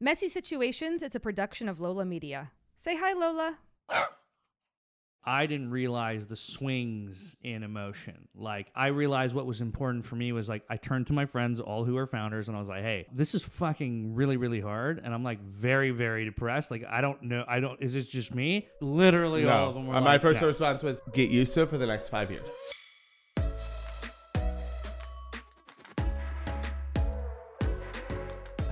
Messy Situations is a production of Lola Media. Say hi, Lola. I didn't realize the swings in emotion. Like I realized what was important for me was like I turned to my friends, all who are founders, and I was like, "Hey, this is fucking really, really hard," and I'm like very, very depressed. Like I don't know, I don't. Is this just me? Literally, all of them were. My like, first "No." response was get used to it for the next five years.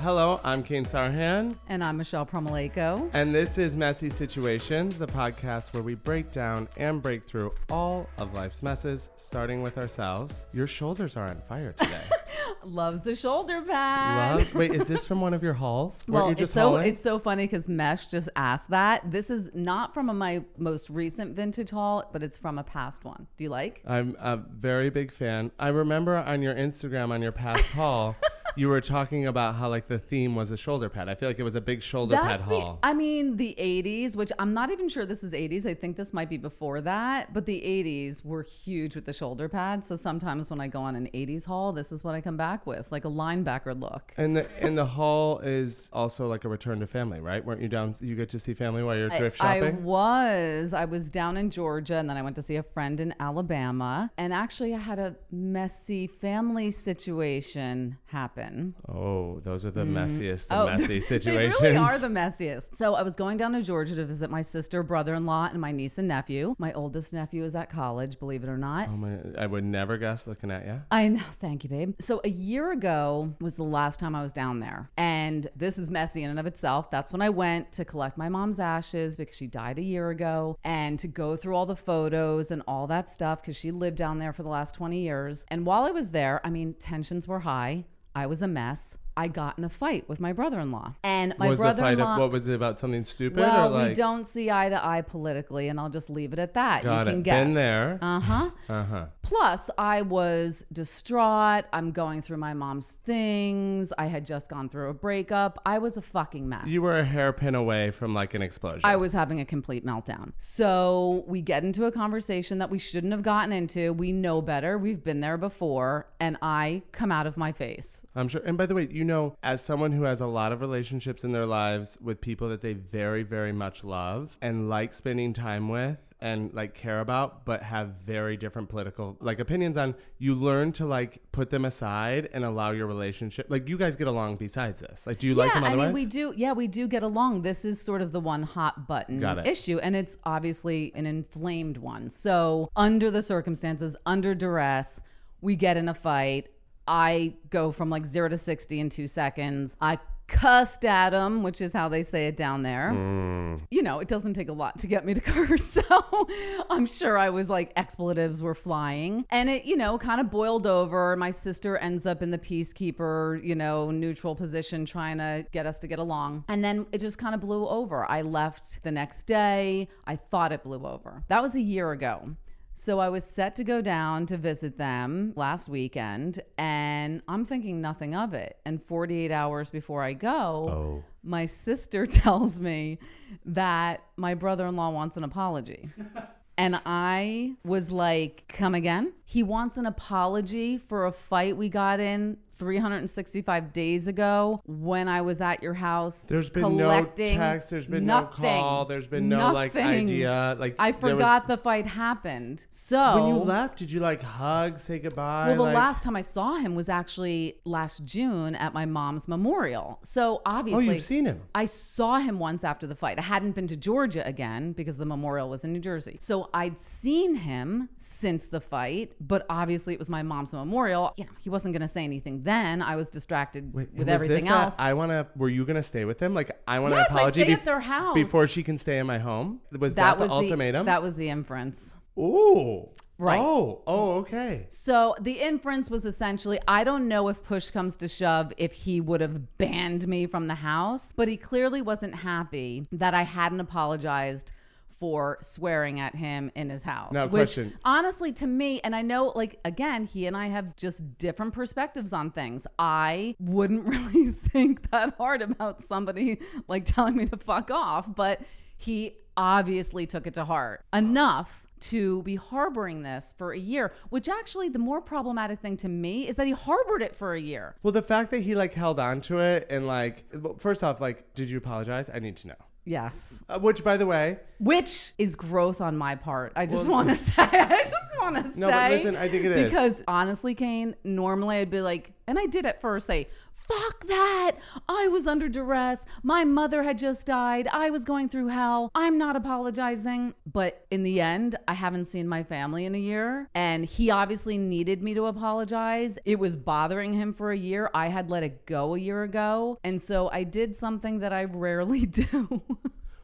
Hello, I'm Kane Sarhan, And I'm Michelle Promaulayko. and this is Messy Situations, the podcast where we break down and break through all of life's messes, starting with ourselves. Your shoulders are on fire today. Loves the shoulder pad. Love. Wait, is this from one of your hauls? Well, you it's so hauling? it's so funny because Mesh just asked that. This is not from a, my most recent vintage haul, but it's from a past one. Do you like? I'm a very big fan. I remember on your Instagram, on your past haul, you were talking about how like the theme was a shoulder pad. I feel like it was a big shoulder pad be- haul. I mean, the 80s, which I'm not even sure this is 80s. I think this might be before that, but the 80s were huge with the shoulder pads. So sometimes when I go on an 80s haul, this is what I come back with, like a linebacker look. and the and the haul is also like a return to family, right? Weren't you down? You get to see family while you're thrift I shopping. I was. I was down in Georgia and then I went to see a friend in Alabama. And actually, I had a messy family situation happen. Oh, those are the mm. messiest, the Oh, messy situations. they really are the messiest. So I was going down to Georgia to visit my sister, brother-in-law, and my niece and nephew. My oldest nephew is at college, believe it or not. Oh my! I would never guess looking at you. I know. Thank you, babe. So a year ago was the last time I was down there. And this is messy in and of itself. That's when I went to collect my mom's ashes because she died a year ago and to go through all the photos and all that stuff because she lived down there for the last 20 years. And while I was there, I mean, tensions were high. I was a mess. I got in a fight with my brother-in-law. And my was brother-in-law What was it about? Something stupid well, or like? we don't see eye to eye politically, and I'll just leave it at that. Got you can it. guess. Been there. Uh huh. Uh huh. Plus, I was distraught. I'm going through my mom's things. I had just gone through a breakup. I was a fucking mess. You were a hairpin away from like an explosion. I was having a complete meltdown. So we get into a conversation that we shouldn't have gotten into. We know better. We've been there before. And I come out of my face. I'm sure. And by the way, you know, as someone who has a lot of relationships in their lives with people that they very, very much love and like spending time with and like care about, but have very different political like opinions on, you learn to like put them aside and allow your relationship. Like you guys get along besides this. Like, do you like yeah, them I mean, we do. Yeah, we do get along. This is sort of the one hot button issue, and it's obviously an inflamed one. So, under the circumstances, under duress, we get in a fight. I go from like zero to 60 in two seconds. I cussed at him, which is how they say it down there. Mm. You know, it doesn't take a lot to get me to curse. So I'm sure I was like, expletives were flying. And it, you know, kind of boiled over. My sister ends up in the peacekeeper, you know, neutral position trying to get us to get along. And then it just kind of blew over. I left the next day. I thought it blew over. That was a year ago. So I was set to go down to visit them last weekend, and I'm thinking nothing of it. And 48 hours before I go, Oh. my sister tells me that my brother in law wants an apology. And I was like, come again? He wants an apology for a fight we got in 365 days ago when I was at your house. There's been no text. There's been nothing, no call. There's been no like idea. Like I there was- forgot the fight happened. So when you left, did you like hug, say goodbye? Well, the like- last time I saw him was actually last June at my mom's memorial. So obviously, Oh, you've seen him. I saw him once after the fight. I hadn't been to Georgia again because the memorial was in New Jersey. So I'd seen him since the fight, but obviously it was my mom's memorial. You know, he wasn't going to say anything then. I was distracted Wait, with everything this else. I want to. Were you gonna stay with him? Like, I want Yes, an I apology stay at their house. before she can stay in my home. Was that, was the ultimatum? that was the inference. Ooh, Right. Oh, oh, okay. So the inference was essentially I don't know if push comes to shove if he would have banned me from the house, but he clearly wasn't happy that I hadn't apologized for swearing at him in his house. Now, which question. honestly to me, and I know like again, he and I have just different perspectives on things. I wouldn't really think that hard about somebody like telling me to fuck off, but he obviously took it to heart enough to be harboring this for a year, which actually the more problematic thing to me is that he harbored it for a year. Well, the fact that he like held on to it and like, well, first off, like, did you apologize? I need to know. Yes. Uh, which, by the way, Which is growth on my part. I just Well- want to say. I just want to say. No, but listen, I think it is. Because honestly, Kane, normally I'd be like, and I did at first say, fuck that. I was under duress. My mother had just died. I was going through hell. I'm not apologizing. But in the end, I haven't seen my family in a year. And he obviously needed me to apologize. It was bothering him for a year. I had let it go a year ago. And so I did something that I rarely do.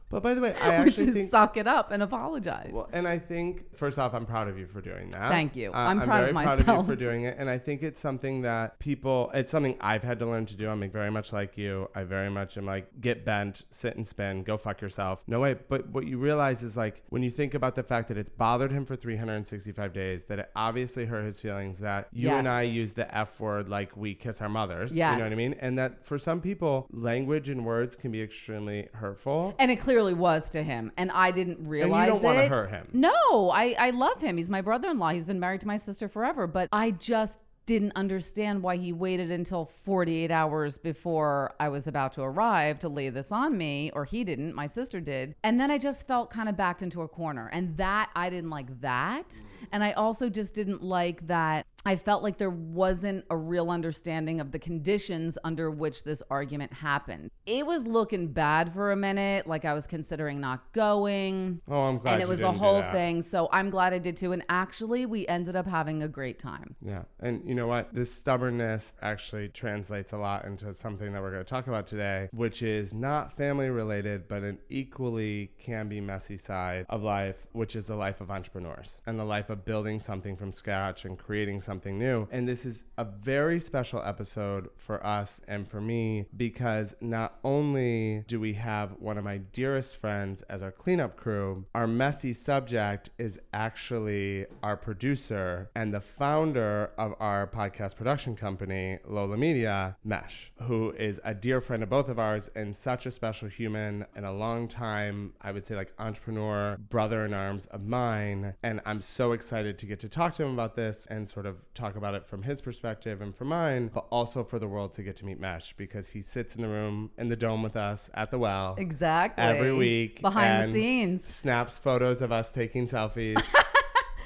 But by the way, I which actually think. suck it up and apologize. Well, and I think first off, I'm proud of you for doing that. Thank you. Uh, I'm I'm proud very of proud of you for doing it, and I think it's something that people. It's something I've had to learn to do. I'm like very much like you. I very much am like get bent, sit and spin, go fuck yourself. No way. But what you realize is like when you think about the fact that it's bothered him for 365 days, that it obviously hurt his feelings. That you and I use the f word like we kiss our mothers. You know what I mean? And that for some people, language and words can be extremely hurtful. and it clearly was to him, and I didn't realize You don't wanna hurt him. No, I I love him. He's my brother-in-law. He's been married to my sister forever, but I just didn't understand why he waited until 48 hours before I was about to arrive to lay this on me, or he didn't, my sister did. And then I just felt kind of backed into a corner. And that, I didn't like that. And I also just didn't like that I felt like there wasn't a real understanding of the conditions under which this argument happened. It was looking bad for a minute, like I was considering not going. Oh, I'm glad And it was a whole thing. So I'm glad I did too. And actually, we ended up having a great time. Yeah. And you know what? This stubbornness actually translates a lot into something that we're going to talk about today, which is not family related, but an equally can be messy side of life, which is the life of entrepreneurs and the life of building something from scratch and creating something new. And this is a very special episode for us and for me because not only do we have one of my dearest friends as our cleanup crew, our messy subject is actually our producer and the founder of our podcast production company, Lola Media, Mesh, who is a dear friend of both of ours and such a special human and a long time, I would say, like entrepreneur, brother in arms of mine. And I'm so excited to get to talk to him about this and sort of talk about it from his perspective and from mine, but also for the world to get to meet Mesh because he sits in the room in the dome with us at the well Exactly. every week Behind the scenes. snaps photos of us taking selfies.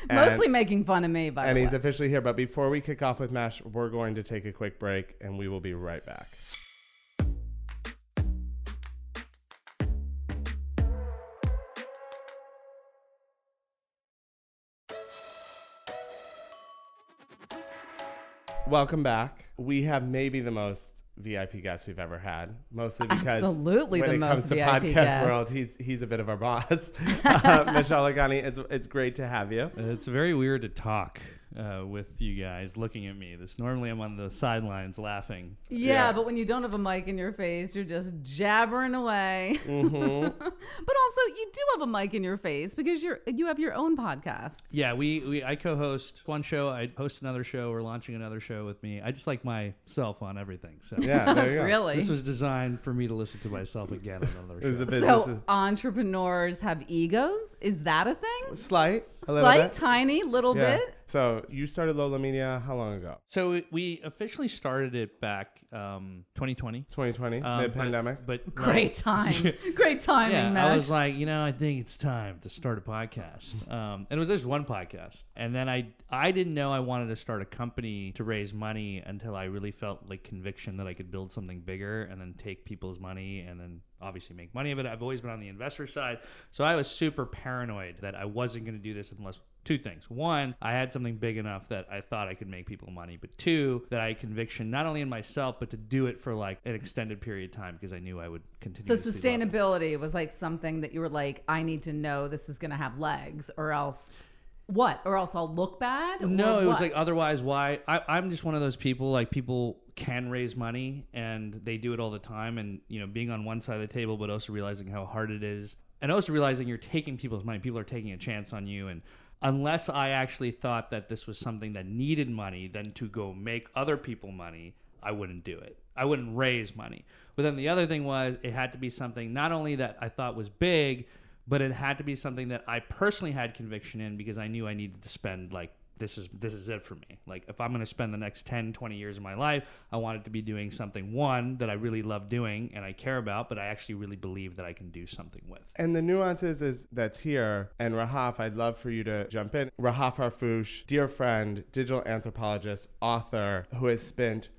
And- Mostly making fun of me, by the way. and he's officially here. But before we kick off with Mesh, we're going to take a quick break and we will be right back. Welcome back. We have maybe the most VIP guest we've ever had, mostly because Absolutely when the it most comes to VIP podcast guest. world, he's he's a bit of our boss. uh, Michelle Lakhani, it's it's great to have you. It's very weird to talk uh, with you guys looking at me. This normally I'm on the sidelines laughing. Yeah, Yeah. but when you don't have a mic in your face, you're just jabbering away. Mm-hmm. but also, you do have a mic in your face because you're you have your own podcast. Yeah, we, we I co-host one show. I host another show. We're launching another show with me. I just like myself on everything. So Yeah, there you go. Really? this was designed for me to listen to myself again on another show. a business. So entrepreneurs have egos. Is that a thing? slight, a little Slight, bit. tiny, little Yeah. bit. So you started Lola Media how long ago? So we- we officially started it back um, 2020. 2020, Um, mid pandemic. But, but Great time. Great timing, yeah, Mesh. I was like, you know, I think it's time to start a podcast. Um, and it was just one podcast. And then I, I didn't know I wanted to start a company to raise money until I really felt like conviction that I could build something bigger and then take people's money and then obviously make money of it. I've always been on the investor side. So I was super paranoid that I wasn't going to do this unless two things. One, I had something big enough that I thought I could make people money, but two, that I had conviction not only in myself, but to do it for like an extended period of time because I knew I would continue. so to see love. sustainability was like something that you were like, I need to know this is going to have legs, or else what? Or else I'll look bad. No, it was what? like otherwise. Why? I, I'm just one of those people. Like people can raise money and they do it all the time. And you know, being on one side of the table, but also realizing how hard it is, and also realizing you're taking people's money. People are taking a chance on you, and unless I actually thought that this was something that needed money, then to go make other people money, I wouldn't do it. I wouldn't raise money. But then the other thing was it had to be something not only that I thought was big, but it had to be something that I personally had conviction in because I knew I needed to spend like this is this is it for me. Like if I'm going to spend the next 10, 20 years of my life, I want it to be doing something one that I really love doing and I care about, but I actually really believe that I can do something with. And the nuances is that's here. And Rahaf, I'd love for you to jump in. Rahaf Harfoush, dear friend, digital anthropologist, author, who has spent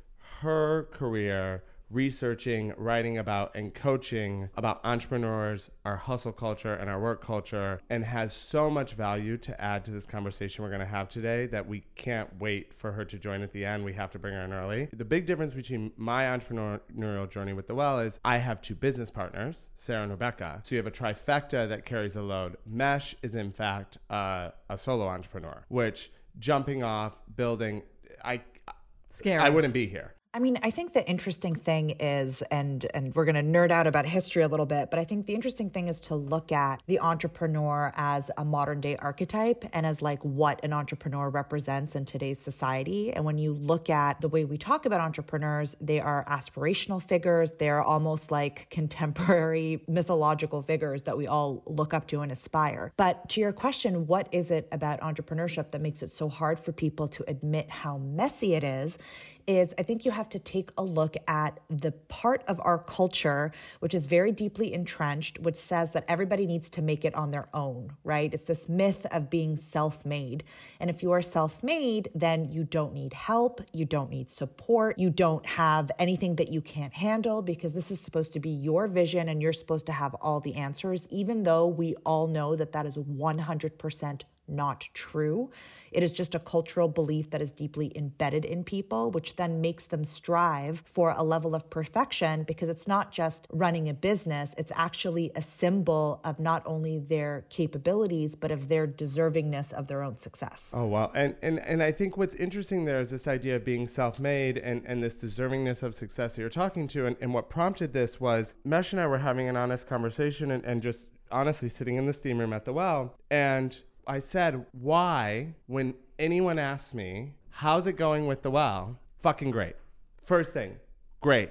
her career researching, writing about, and coaching about entrepreneurs, our hustle culture, and our work culture, and has so much value to add to this conversation we're going to have today that we can't wait for her to join at the end. We have to bring her in early. The big difference between my entrepreneurial journey with The Well is I have two business partners, Sarah and Rebecca. So you have a trifecta that carries a load. Mesh is, in fact, uh, a solo entrepreneur, which jumping off, building, I, Scary. I wouldn't be here. I mean, I think the interesting thing is, and and we're going to nerd out about history a little bit, but I think the interesting thing is to look at the entrepreneur as a modern day archetype and as like what an entrepreneur represents in today's society. And when you look at the way we talk about entrepreneurs, they are aspirational figures. They're almost like contemporary mythological figures that we all look up to and aspire. But to your question, what is it about entrepreneurship that makes it so hard for people to admit how messy it is? Is I think you have to take a look at the part of our culture which is very deeply entrenched, which says that everybody needs to make it on their own, right? It's this myth of being self made. And if you are self made, then you don't need help, you don't need support, you don't have anything that you can't handle because this is supposed to be your vision and you're supposed to have all the answers, even though we all know that that is 100% not true. It is just a cultural belief that is deeply embedded in people, which then makes them strive for a level of perfection because it's not just running a business, it's actually a symbol of not only their capabilities, but of their deservingness of their own success. Oh wow. And and and I think what's interesting there is this idea of being self-made and, and this deservingness of success that you're talking to. And, and what prompted this was Mesh and I were having an honest conversation and, and just honestly sitting in the steam room at the well. And I said, why, when anyone asks me, how's it going with the well? Fucking great. First thing, great.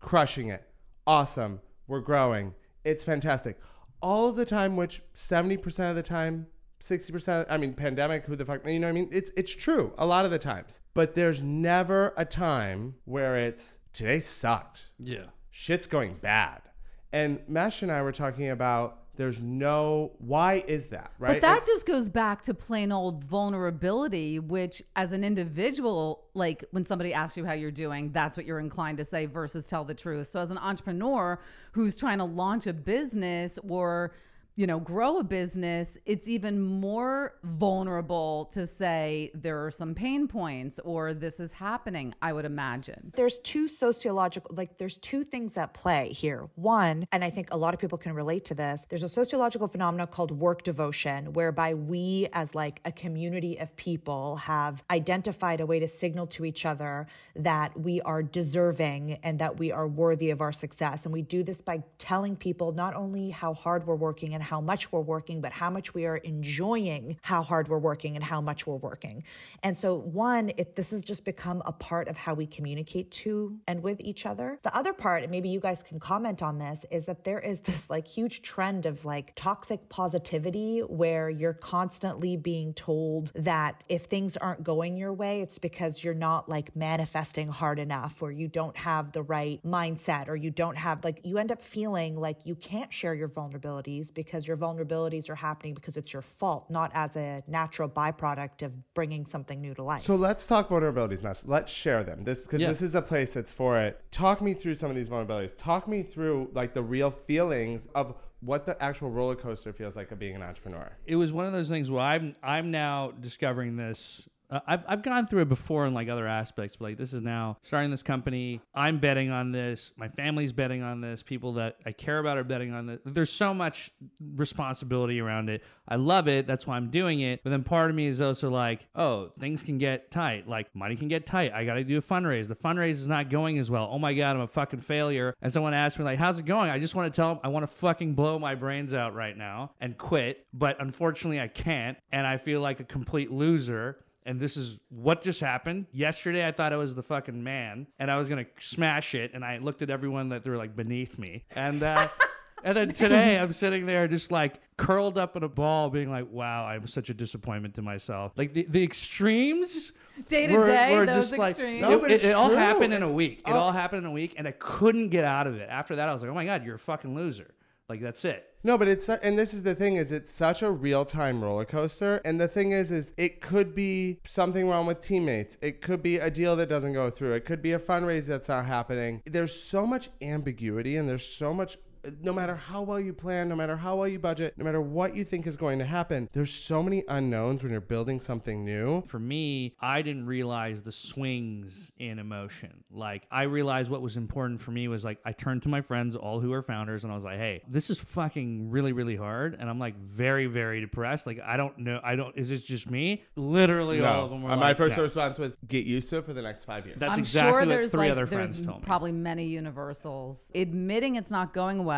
Crushing it. Awesome. We're growing. It's fantastic. All of the time, which 70% of the time, 60%, I mean, pandemic, who the fuck, you know what I mean? It's, it's true a lot of the times. But there's never a time where it's, today sucked. Yeah. Shit's going bad. And Mesh and I were talking about there's no why is that right But that just goes back to plain old vulnerability, which as an individual, like when somebody asks you how you're doing, that's what you're inclined to say versus tell the truth. So as an entrepreneur who's trying to launch a business or you know, grow a business, it's even more vulnerable to say there are some pain points or this is happening, I would imagine. There's two sociological, like, there's two things at play here. One, and I think a lot of people can relate to this, there's a sociological phenomenon called work devotion, whereby we, as like a community of people, have identified a way to signal to each other that we are deserving and that we are worthy of our success. And we do this by telling people not only how hard we're working and how much we're working, but how much we are enjoying how hard we're working and how much we're working. And so, one, it, this has just become a part of how we communicate to and with each other. The other part, and maybe you guys can comment on this, is that there is this like huge trend of like toxic positivity where you're constantly being told that if things aren't going your way, it's because you're not like manifesting hard enough or you don't have the right mindset or you don't have like, you end up feeling like you can't share your vulnerabilities because your vulnerabilities are happening because it's your fault, not as a natural byproduct of bringing something new to life. So let's talk vulnerabilities, Mesh. Let's share them. This because Yeah. this is a place that's for it. Talk me through some of these vulnerabilities. Talk me through like the real feelings of what the actual roller coaster feels like of being an entrepreneur. it was one of those things where I'm I'm now discovering this. Uh, I've I've gone through it before in like other aspects, but like this is now starting this company. I'm betting on this. My family's betting on this. People that I care about are betting on this. There's so much responsibility around it. I love it. That's why I'm doing it. But then part of me is also like, oh, things can get tight. Like money can get tight. I got to do a fundraise. The fundraise is not going as well. Oh my god, I'm a fucking failure. And someone asked me like, how's it going? I just want to tell them I want to fucking blow my brains out right now and quit. But unfortunately, I can't, and I feel like a complete loser. And this is what just happened. Yesterday, I thought I was the fucking man, and I was gonna smash it. And I looked at everyone that they were like beneath me, and uh, And then today I'm sitting there just like curled up in a ball, being like, wow, I'm such a disappointment to myself. Like the, the extremes. Day to were- day, were those just like- extremes. No, it, it- it all happened in a week. It oh. all happened in a week, and I couldn't get out of it. After that, I was like, oh my God, you're a fucking loser. Like, that's it. No, but it's and this is the thing is it's such a real time roller coaster. And the thing is, is it could be something wrong with teammates. It could be a deal that doesn't go through. It could be a fundraiser that's not happening. There's so much ambiguity and there's so much. No matter how well you plan, no matter how well you budget, no matter what you think is going to happen, there's so many unknowns when you're building something new. For me, I didn't realize the swings in emotion. Like, I realized what was important for me was like, I turned to my friends, all who are founders, and I was like, hey, this is fucking really, really hard. And I'm like, very, very depressed. Like, I don't know. I don't, is this just me? Literally all of them were Uh, like, my first no. response was get used to it for the next five years. That's I'm exactly sure what there's three like other friends told me. probably many universals. Admitting it's not going well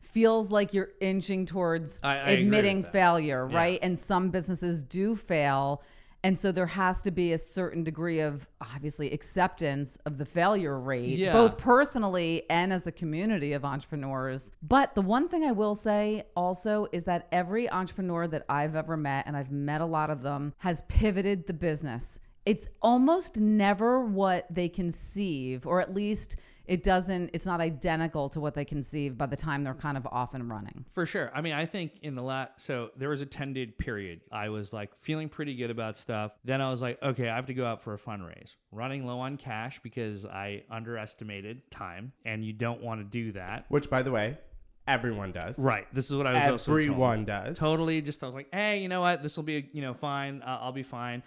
feels like you're inching towards I- I admitting failure, Yeah. right? And some businesses do fail. And so there has to be a certain degree of obviously acceptance of the failure rate, Yeah. both personally and as the community of entrepreneurs. But the one thing I will say also is that every entrepreneur that I've ever met, and I've met a lot of them, has pivoted the business. It's almost never what they conceive, or at least it doesn't, it's not identical to what they conceive by the time they're kind of off and running. For sure. I mean, I think in the last, so there was a 10 day period. I was like feeling pretty good about stuff. Then I was like, okay, I have to go out for a fundraise. Running low on cash because I underestimated time, and you don't want to do that. Which, by the way, everyone does. Right. This is what I was also. Everyone does. Totally. Just I was like, hey, you know what? This will be, you know, fine. Uh, I'll be fine.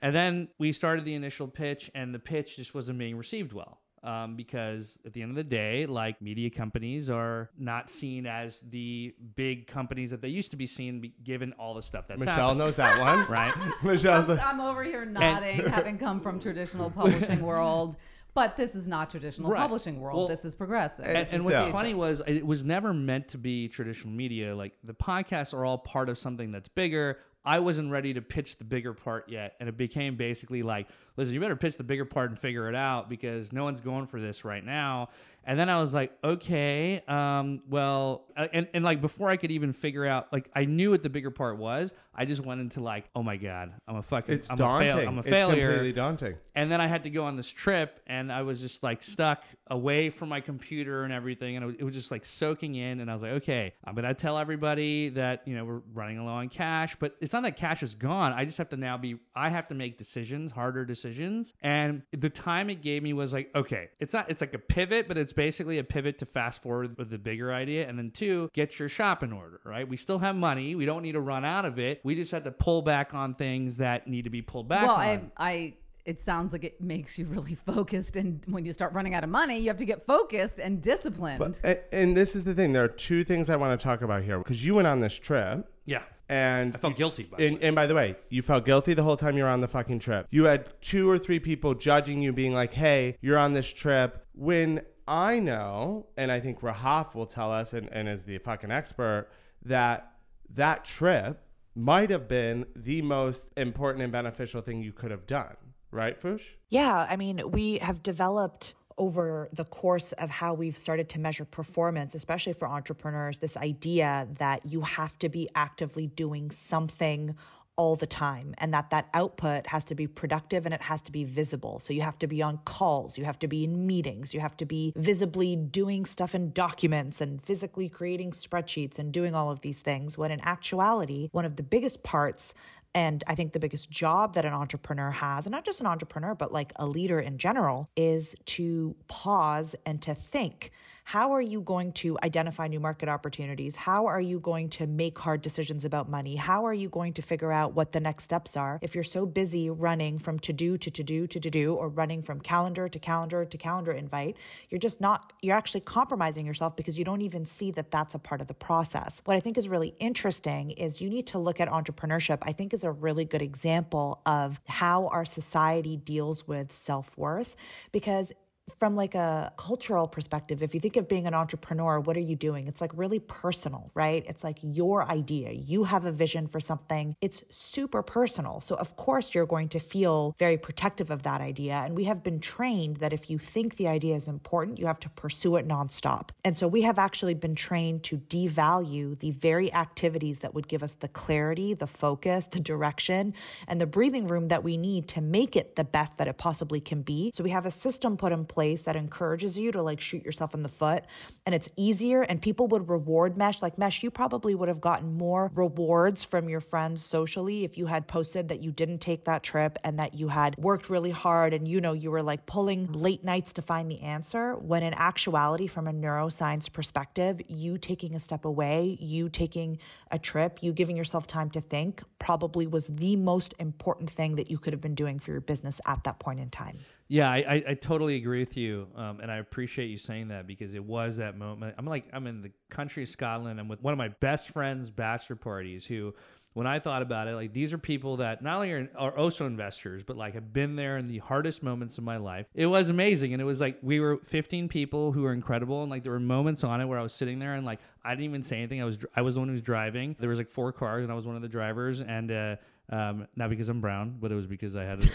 And then we started the initial pitch, and the pitch just wasn't being received well. Um, because at the end of the day, like media companies are not seen as the big companies that they used to be seen, be- given all the stuff that's Michelle happened, knows that one. right? Michelle's like, I'm over here nodding, having come from traditional publishing world. But this is not traditional Right. publishing world. Well, this is progressive. and, and what's still- funny was it was never meant to be traditional media. Like the podcasts are all part of something that's bigger. I wasn't ready to pitch the bigger part yet, and it became basically like, listen, you better pitch the bigger part and figure it out because no one's going for this right now. And then I was like, okay, um, well, uh, and, and like before I could even figure out, like I knew what the bigger part was. I just went into like, oh my god, I'm a fucking, it's I'm daunting. a fail, I'm a it's failure. completely daunting. And then I had to go on this trip, and I was just like stuck away from my computer and everything, and it was, it was just like soaking in. And I was like, okay, I'm gonna tell everybody that you know we're running low on cash, but it's not that cash is gone. I just have to now be, I have to make decisions, harder decisions. And the time it gave me was like, okay, it's not, it's like a pivot, but it's basically a pivot to fast forward with the bigger idea, and then two, get your shop in order. Right? We still have money. We don't need to run out of it. We just had to pull back on things that need to be pulled back well, on. I, I, it sounds like it makes you really focused. And when you start running out of money, you have to get focused and disciplined. But, and this is the thing. There are two things I want to talk about here because you went on this trip yeah. and I felt guilty. By the And, way. and by the way, you felt guilty the whole time you were on the fucking trip. You had two or three people judging you, being like, hey, you're on this trip. When I know, and I think Rahaf will tell us, and, and is the fucking expert, that that trip might have been the most important and beneficial thing you could have done. Right, Fush? Yeah, I mean, we have developed over the course of how we've started to measure performance, especially for entrepreneurs, this idea that you have to be actively doing something all the time and that that output has to be productive and it has to be visible. So you have to be on calls, you have to be in meetings, you have to be visibly doing stuff in documents and physically creating spreadsheets and doing all of these things when in actuality, one of the biggest parts and I think the biggest job that an entrepreneur has, and not just an entrepreneur, but like a leader in general, is to pause and to think. How are you going to identify new market opportunities? How are you going to make hard decisions about money? How are you going to figure out what the next steps are if you're so busy running from to do to to do to to do or running from calendar to calendar to calendar invite? You're just not, you're actually compromising yourself because you don't even see that that's a part of the process. What I think is really interesting is you need to look at entrepreneurship, I think is a really good example of how our society deals with self worth because from like a cultural perspective, if you think of being an entrepreneur, what are you doing? It's like really personal, right? It's like your idea. You have a vision for something. It's super personal. So of course you're going to feel very protective of that idea. And we have been trained that if you think the idea is important, you have to pursue it nonstop. And so we have actually been trained to devalue the very activities that would give us the clarity, the focus, the direction, and the breathing room that we need to make it the best that it possibly can be. So we have a system put in place that encourages you to like shoot yourself in the foot and it's easier and people would reward mesh. Like mesh you probably would have gotten more rewards from your friends socially if you had posted that you didn't take that trip and that you had worked really hard and you know you were like pulling late nights to find the answer when in actuality from a neuroscience perspective you taking a step away you taking a trip you giving yourself time to think probably was the most important thing that you could have been doing for your business at that point in time Yeah, I, I, I totally agree with you, um, and I appreciate you saying that because it was that moment. I'm like I'm in the country of Scotland. I'm with one of my best friends' bachelor parties. Who, when I thought about it, like these are people that not only are, are also investors, but like have been there in the hardest moments of my life. It was amazing, and it was like we were 15 people who were incredible, and like there were moments on it where I was sitting there and like I didn't even say anything. I was I was the one who was driving. There was like four cars, and I was one of the drivers, and. uh um, not because I'm brown, but it was because I had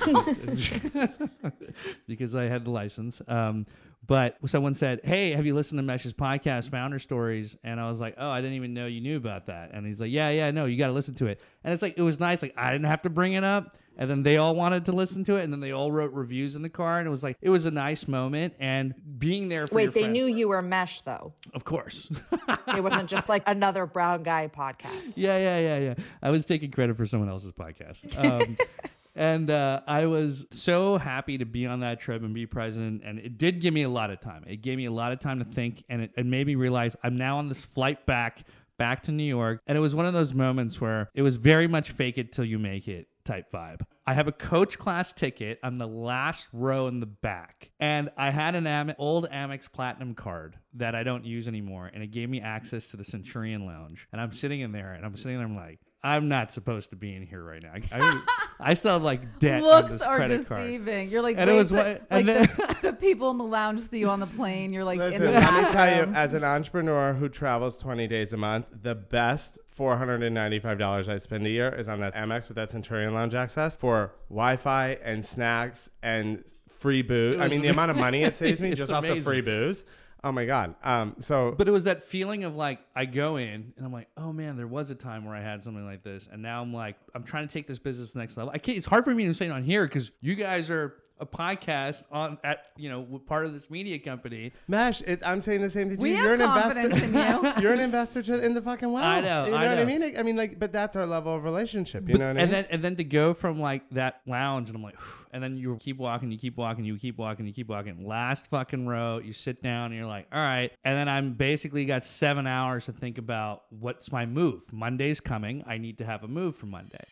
because I had the license. Um, but someone said, "Hey, have you listened to Mesh's podcast, Founder Stories?" And I was like, "Oh, I didn't even know you knew about that." And he's like, "Yeah, yeah, no, you got to listen to it." And it's like it was nice, like I didn't have to bring it up. And then they all wanted to listen to it, and then they all wrote reviews in the car, and it was like it was a nice moment. And being there for wait they friends- knew you were mesh though of course. it wasn't just like another brown guy podcast yeah, yeah, yeah, yeah. I was taking credit for someone else's podcast. Um, and uh, I was so happy to be on that trip and be present. And it did give me a lot of time. It gave me a lot of time to think, and it, it made me realize I'm now on this flight back back to New York. And it was one of those moments where it was very much fake it till you make it type vibe. I have a coach class ticket. I'm the last row in the back. And I had an Am- old Amex Platinum card that I don't use anymore. And it gave me access to the Centurion Lounge. And I'm sitting in there and I'm sitting there, I'm like, I'm not supposed to be in here right now. I, I, I still have like debt on Looks this are credit card. deceiving. You're like, And it was what- like and the, the people in the lounge see you on the plane. You're like, in Listen, the let me tell you, as an entrepreneur who travels 20 days a month, the best $495 I spend a year is on that Amex with that Centurion Lounge access for Wi Fi and snacks and free booze. I mean, the amount of money it saves me It's just off the free booze. Oh my God. Um, so, But it was that feeling of like I go in and I'm like, oh man, there was a time where I had something like this, and now I'm like, I'm trying to take this business to the next level. I can't. It's hard for me to say it on here because you guys are a podcast on at you know part of this media company. Mesh, it's, I'm saying the same thing to We you. have You're an confidence investor. in you. You're an investor to, in the fucking well. I know, You know, I what I mean? I mean, like, but that's our level of relationship. You But- know what I mean? and then and then to go from like that lounge and I'm like, and then you keep walking, you keep walking, you keep walking, you keep walking. Last fucking row, you sit down and you're like, all right. And then I'm basically got seven hours to think about what's my move. Monday's coming. I need to have a move for Monday.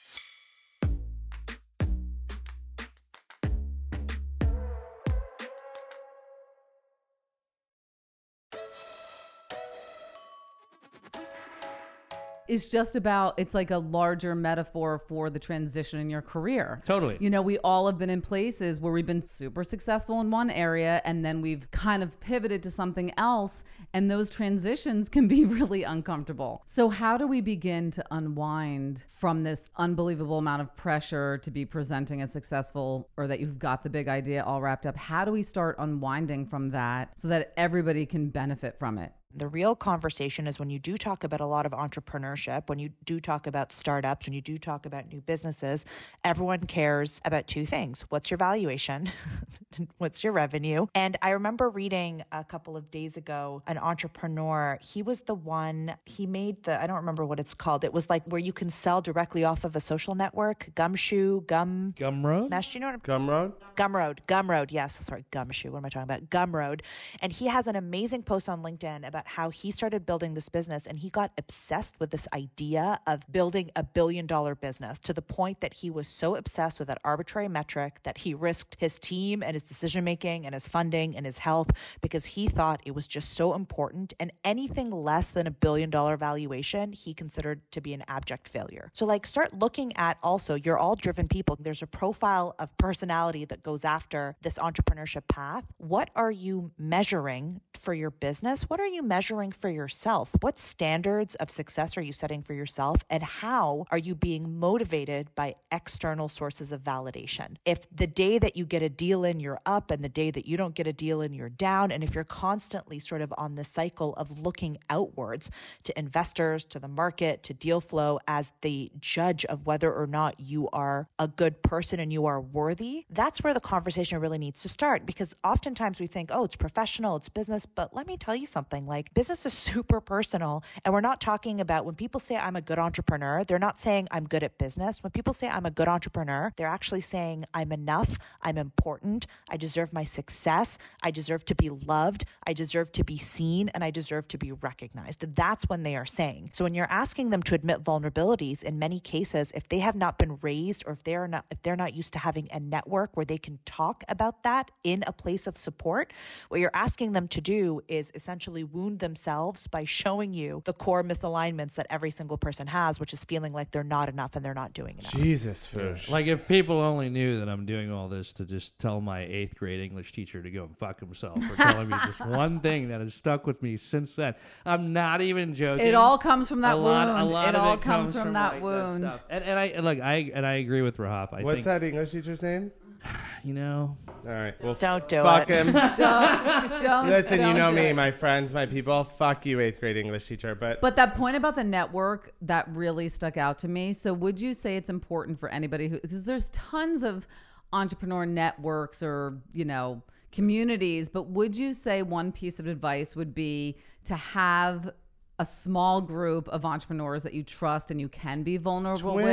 It's just about, it's like a larger metaphor for the transition in your career. Totally. You know, we all have been in places where we've been super successful in one area and then we've kind of pivoted to something else, and those transitions can be really uncomfortable. So, how do we begin to unwind from this unbelievable amount of pressure to be presenting as successful or that you've got the big idea all wrapped up? How do we start unwinding from that so that everybody can benefit from it? The real conversation is when you do talk about a lot of entrepreneurship, when you do talk about startups, when you do talk about new businesses, everyone cares about two things. What's your valuation? What's your revenue? And I remember reading a couple of days ago an entrepreneur, he was the one, he made the, I don't remember what it's called. It was like where you can sell directly off of a social network, Gumshoe, Gum. Gumroad? Mesh, you know what I'm Gumroad? Gumroad, Gumroad, yes, sorry, Gumshoe. What am I talking about? Gumroad, and he has an amazing post on LinkedIn about how he started building this business and he got obsessed with this idea of building a billion dollar business to the point that he was so obsessed with that arbitrary metric that he risked his team and his decision making and his funding and his health because he thought it was just so important. And anything less than a billion dollar valuation, he considered to be an abject failure. So, like, start looking at also, you're all driven people. There's a profile of personality that goes after this entrepreneurship path. What are you measuring for your business? What are you measuring for yourself? What standards of success are you setting for yourself? And how are you being motivated by external sources of validation? If the day that you get a deal in, you're up, and the day that you don't get a deal in, you're down, and if you're constantly sort of on the cycle of looking outwards to investors, to the market, to deal flow as the judge of whether or not you are a good person and you are worthy, that's where the conversation really needs to start because oftentimes we think, oh, it's professional, it's business. But let me tell you something like business is super personal. And we're not talking about when people say I'm a good entrepreneur, they're not saying I'm good at business. When people say I'm a good entrepreneur, they're actually saying I'm enough, I'm important, I deserve my success, I deserve to be loved, I deserve to be seen, and I deserve to be recognized. That's when they are saying. So when you're asking them to admit vulnerabilities, in many cases, if they have not been raised or if they are not if they're not used to having a network where they can talk about that in a place of support, what you're asking them to do is essentially wound themselves by showing you the core misalignments that every single person has, which is feeling like they're not enough and they're not doing enough. Jesus, Foosh. Like if people only knew that I'm doing all this to just tell my eighth grade English teacher to go and fuck himself for telling me just one thing that has stuck with me since then. I'm not even joking. It all comes from that a lot, wound. A lot it of all it comes from, that like, wound. stuff. and, and I and look, I and I agree with Rahaf. I What's think that English teacher's name? you know. All right. Well, Don't do fuck it. him. don't, don't, Listen, you don't know me, it. my friends, my people. Fuck you, eighth grade English teacher. But, But that point about the network that really stuck out to me. So would you say it's important for anybody who because there's tons of entrepreneur networks or, you know, communities, but would you say one piece of advice would be to have a small group of entrepreneurs that you trust and you can be vulnerable with?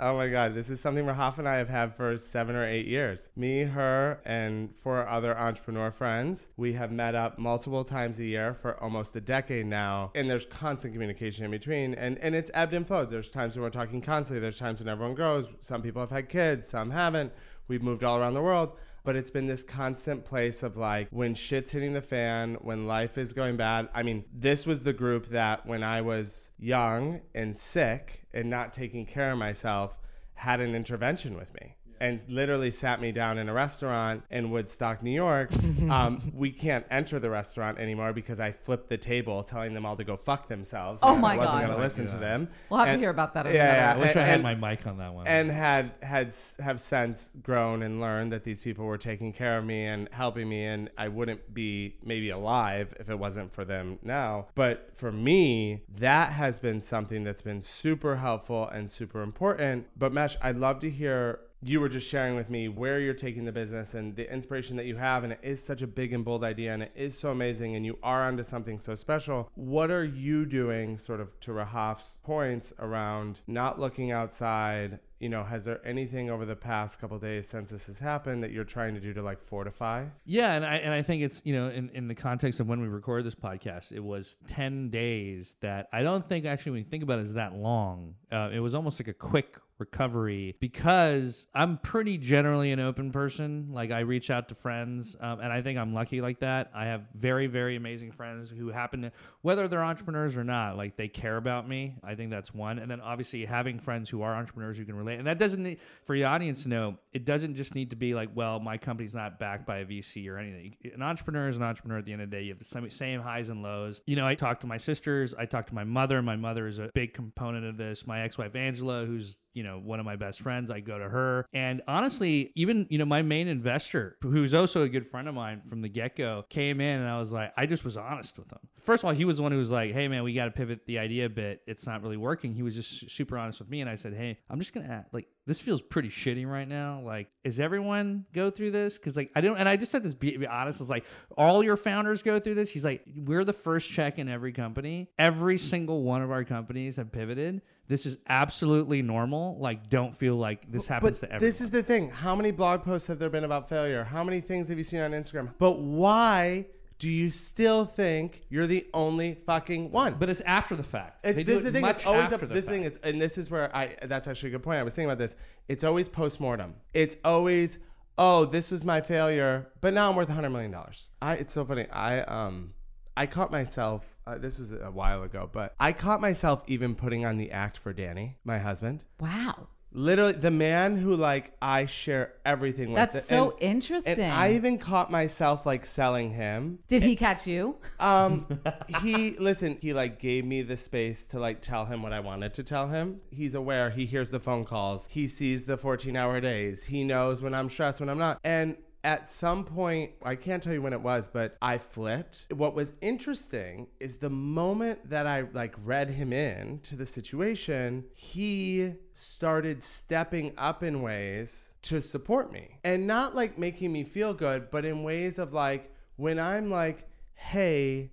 Oh my God, this is something Rahaf and I have had for seven or eight years. Me, her, and four other entrepreneur friends. We have met up multiple times a year for almost a decade now, and there's constant communication in between. And and it's ebbed and flowed. There's times when we're talking constantly. There's times when everyone grows. Some people have had kids, some haven't. We've moved all around the world but it's been this constant place of like when shit's hitting the fan, when life is going bad. I mean, this was the group that when I was young and sick and not taking care of myself had an intervention with me. And literally sat me down in a restaurant in Woodstock, New York. um, we can't enter the restaurant anymore because I flipped the table, telling them all to go fuck themselves. Oh and my I wasn't God. going Oh to my listen to them. We'll have to hear about that Yeah, another yeah, I wish and- I had and- my mic on that one. and had had have since grown and learned that these people were taking care of me and helping me and I wouldn't be maybe alive if it wasn't for them now but for me that has been something that's been super helpful and super important but Mesh I'd love to hear you were just sharing with me where you're taking the business and the inspiration that you have and it is such a big and bold idea and it is so amazing and you are onto something so special. What are you doing sort of to rahaf's points around not looking outside? You know has there anything over the past couple days since this has happened that you're trying to do to like fortify? Yeah, and I and I think it's you know in, in the context of when we recorded this podcast, it was ten days that I don't think actually when you think about it is that long. Uh, it was almost like a quick recovery because I'm pretty generally an open person. Like I reach out to friends, um, and I think I'm lucky like that. I have very very amazing friends who happen to whether they're entrepreneurs or not, like they care about me. I think that's one, and then obviously having friends who are entrepreneurs who can relate, and that doesn't need, for the audience to know. It doesn't just need to be like, well, my company's not backed by a VC or anything. An entrepreneur is an entrepreneur at the end of the day. You have the same, same highs and lows. You know, I talk to my sisters, I talk to my mother. My mother is a big component of this. My ex-wife Angela, who's you know one of my best friends, I go to her. And honestly, even you know my main investor, who's also a good friend of mine from the get-go, came in and I was like, I just was honest with him. First of all, he was the one who was like, "Hey man, we got to pivot the idea a bit. It's not really working." He was just super honest with me, and I said, "Hey, I'm just gonna act, like this feels pretty shitty right now. Like, is everyone go through this? Because like I don't, and I just had to be, be honest. I was like, all your founders go through this. He's like, we're the first check in every company. Every single one of our companies have pivoted. This is absolutely normal. Like, don't feel like this happens but to everyone. this is the thing how many blog posts have there been about failure how many things have you seen on instagram but why do you still think you're the only fucking one? But it's after the fact. It, this is the thing. much It's always the this fact. thing. Is, and this is where I. That's actually a good point. I was thinking about this. It's always post mortem. It's always, oh, this was my failure, but now I'm worth a hundred million dollars. I. It's so funny. I um. I caught myself. Uh, this was a while ago, but I caught myself even putting on the act for Danny, my husband. Wow. Literally, the man who like I share everything with. That's so interesting. And I even caught myself like selling him. Did he catch you? Um, he listen. He like gave me the space to like tell him what I wanted to tell him. He's aware. He hears the phone calls. He sees the 14-hour days. He knows when I'm stressed, when I'm not. And at some point, I can't tell you when it was, but I flipped. What was interesting is the moment that I like read him in to the situation, he started stepping up in ways to support me. And not like making me feel good, but in ways of like when I'm like, "Hey,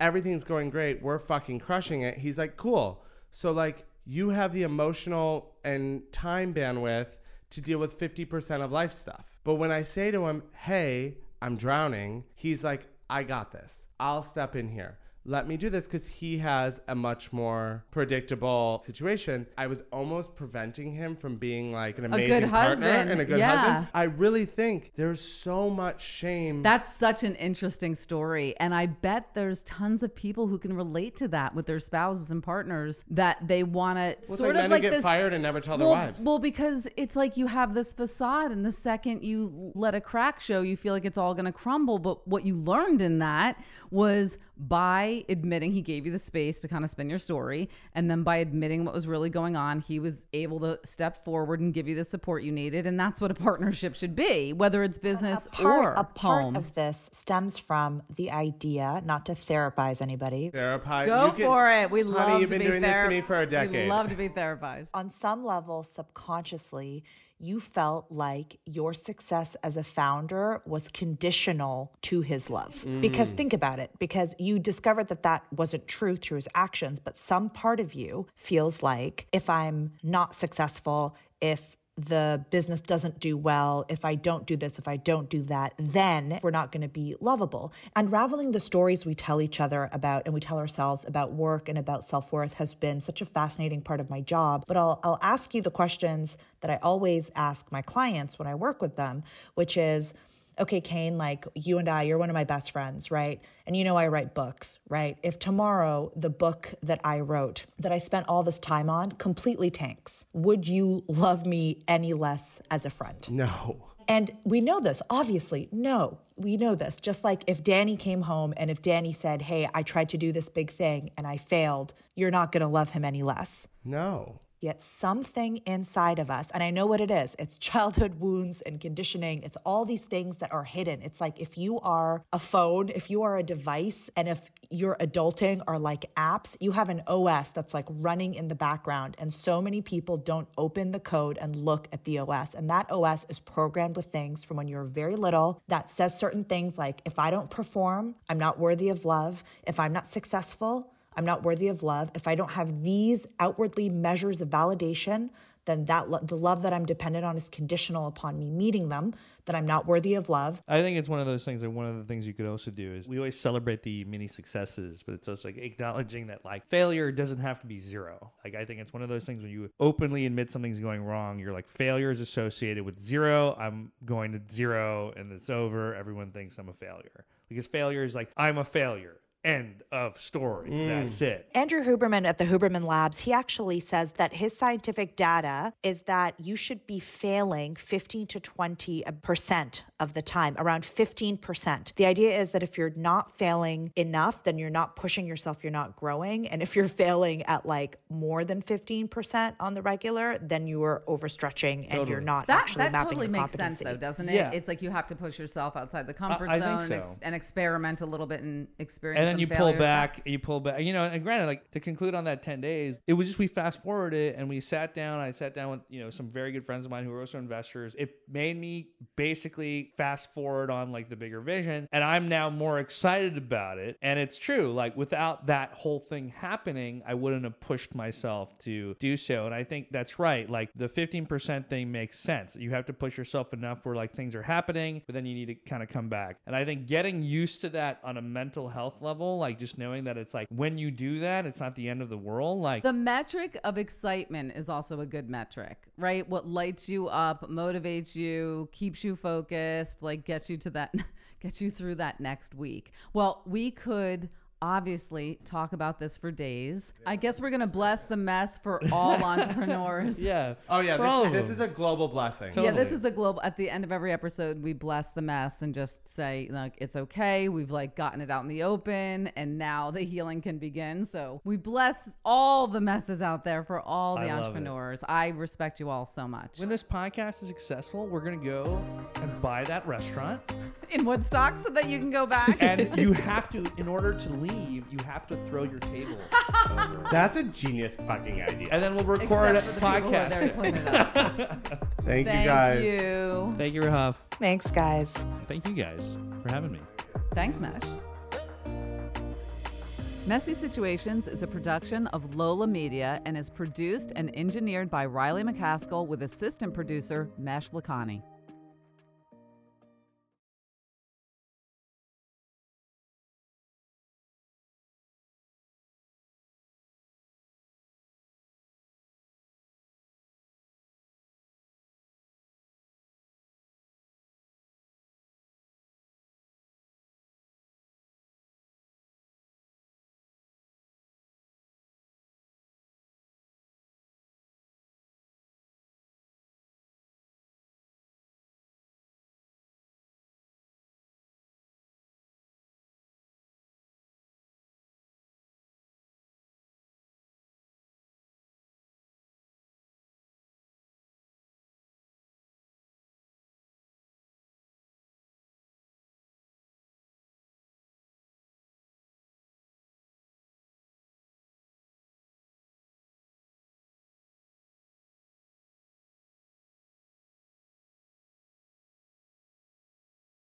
everything's going great. We're fucking crushing it." He's like, "Cool." So like you have the emotional and time bandwidth to deal with 50% of life stuff. But when I say to him, hey, I'm drowning, he's like, I got this. I'll step in here. Let me do this because he has a much more predictable situation. I was almost preventing him from being like an amazing partner husband. and a good Yeah. husband. I really think there's so much shame. That's such an interesting story. And I bet there's tons of people who can relate to that with their spouses and partners that they want to Well, sort like of men like get this. fired and never tell well, their wives. well, because it's like you have this facade, and the second you let a crack show, you feel like it's all going to crumble. But what you learned in that was by admitting he gave you the space to kind of spin your story, and then by admitting what was really going on, he was able to step forward and give you the support you needed. And that's what a partnership should be, whether it's business a part, or a part of this stems from the idea, not to therapize anybody. Therapize. Go you can- for it. We love Honey, you've to been be doing this to me for a decade. We love to be therapized. On some level, subconsciously, you felt like your success as a founder was conditional to his love. Mm. Because think about it, because you discovered that that wasn't true through his actions, but some part of you feels like if I'm not successful, if the business doesn't do well, if I don't do this, if I don't do that, then we're not going to be lovable. Unraveling the stories we tell each other about and we tell ourselves about work and about self worth has been such a fascinating part of my job. But I'll, I'll ask you the questions that I always ask my clients when I work with them, which is, okay, Kane, like you and I, you're one of my best friends, right? And you know I write books, right? If tomorrow the book that I wrote, that I spent all this time on, completely tanks, would you love me any less as a friend? No. And we know this, obviously. No, we know this. Just like if Danny came home and if Danny said, Hey, I tried to do this big thing and I failed, you're not going to love him any less. No. Yet something inside of us, and I know what it is it's childhood wounds and conditioning. It's all these things that are hidden. It's like if you are a phone, if you are a device, and if your adulting are like apps, you have an OS that's like running in the background. And so many people don't open the code and look at the OS. And that OS is programmed with things from when you're very little that says certain things like if I don't perform, I'm not worthy of love. If I'm not successful, I'm not worthy of love. If I don't have these outwardly measures of validation, then that lo- the love that I'm dependent on is conditional upon me meeting them. That I'm not worthy of love. I think it's one of those things that one of the things you could also do is we always celebrate the mini successes, but it's also like acknowledging that like failure doesn't have to be zero. Like I think it's one of those things when you openly admit something's going wrong, you're like failure is associated with zero. I'm going to zero and it's over. Everyone thinks I'm a failure. Because failure is like I'm a failure. End of story. Mm. That's it. Andrew Huberman at the Huberman Labs, he actually says that his scientific data is that you should be failing 15 to 20% of the time, around 15%. The idea is that if you're not failing enough, then you're not pushing yourself, you're not growing. And if you're failing at like more than 15% on the regular, then you are overstretching and you're not That, actually that mapping totally your makes sense, though, doesn't it? Yeah. It's like you have to push yourself outside the comfort I zone think and, ex- and experiment a little bit and experience And you pull back, you pull back. You know, and granted, like to conclude on that ten days, it was just we fast forwarded it and we sat down. I sat down with you know some very good friends of mine who are also investors. It made me basically fast forward on like the bigger vision, and I'm now more excited about it. And it's true, like without that whole thing happening, I wouldn't have pushed myself to do so. And I think that's right. Like the 15% thing makes sense. You have to push yourself enough where like things are happening, but then you need to kind of come back. And I think getting used to that on a mental health level, like just knowing that it's like when you do that, it's not the end of the world. Like The metric of excitement is also a good metric, right? What lights you up, motivates you, keeps you focused, like gets you to that, gets you through that next week. Well, we could obviously talk about this for days. I guess we're going to bless the mess for all entrepreneurs. yeah. Oh yeah, For this, this is a global blessing. Totally. Yeah, this is the global. At the end of every episode, we bless the mess and just say, like, it's okay. We've like gotten it out in the open, and now the healing can begin. So we bless all the messes out there for all the love it. entrepreneurs. I respect you all so much. When this podcast is successful, we're gonna go and buy that restaurant, In Woodstock, so that you can go back. and you have to, in order to leave, you have to throw your table over. That's a genius fucking idea. And then we'll record a Except for the people who are there podcast. clean up. Thank, Thank you guys. Thank you. Thank you, Rahaf. Thanks, guys. Thank you guys for having me. Thanks, Mesh. Messy Situations is a production of Lola Media and is produced and engineered by Riley McCaskill with assistant producer Mesh Lakhani.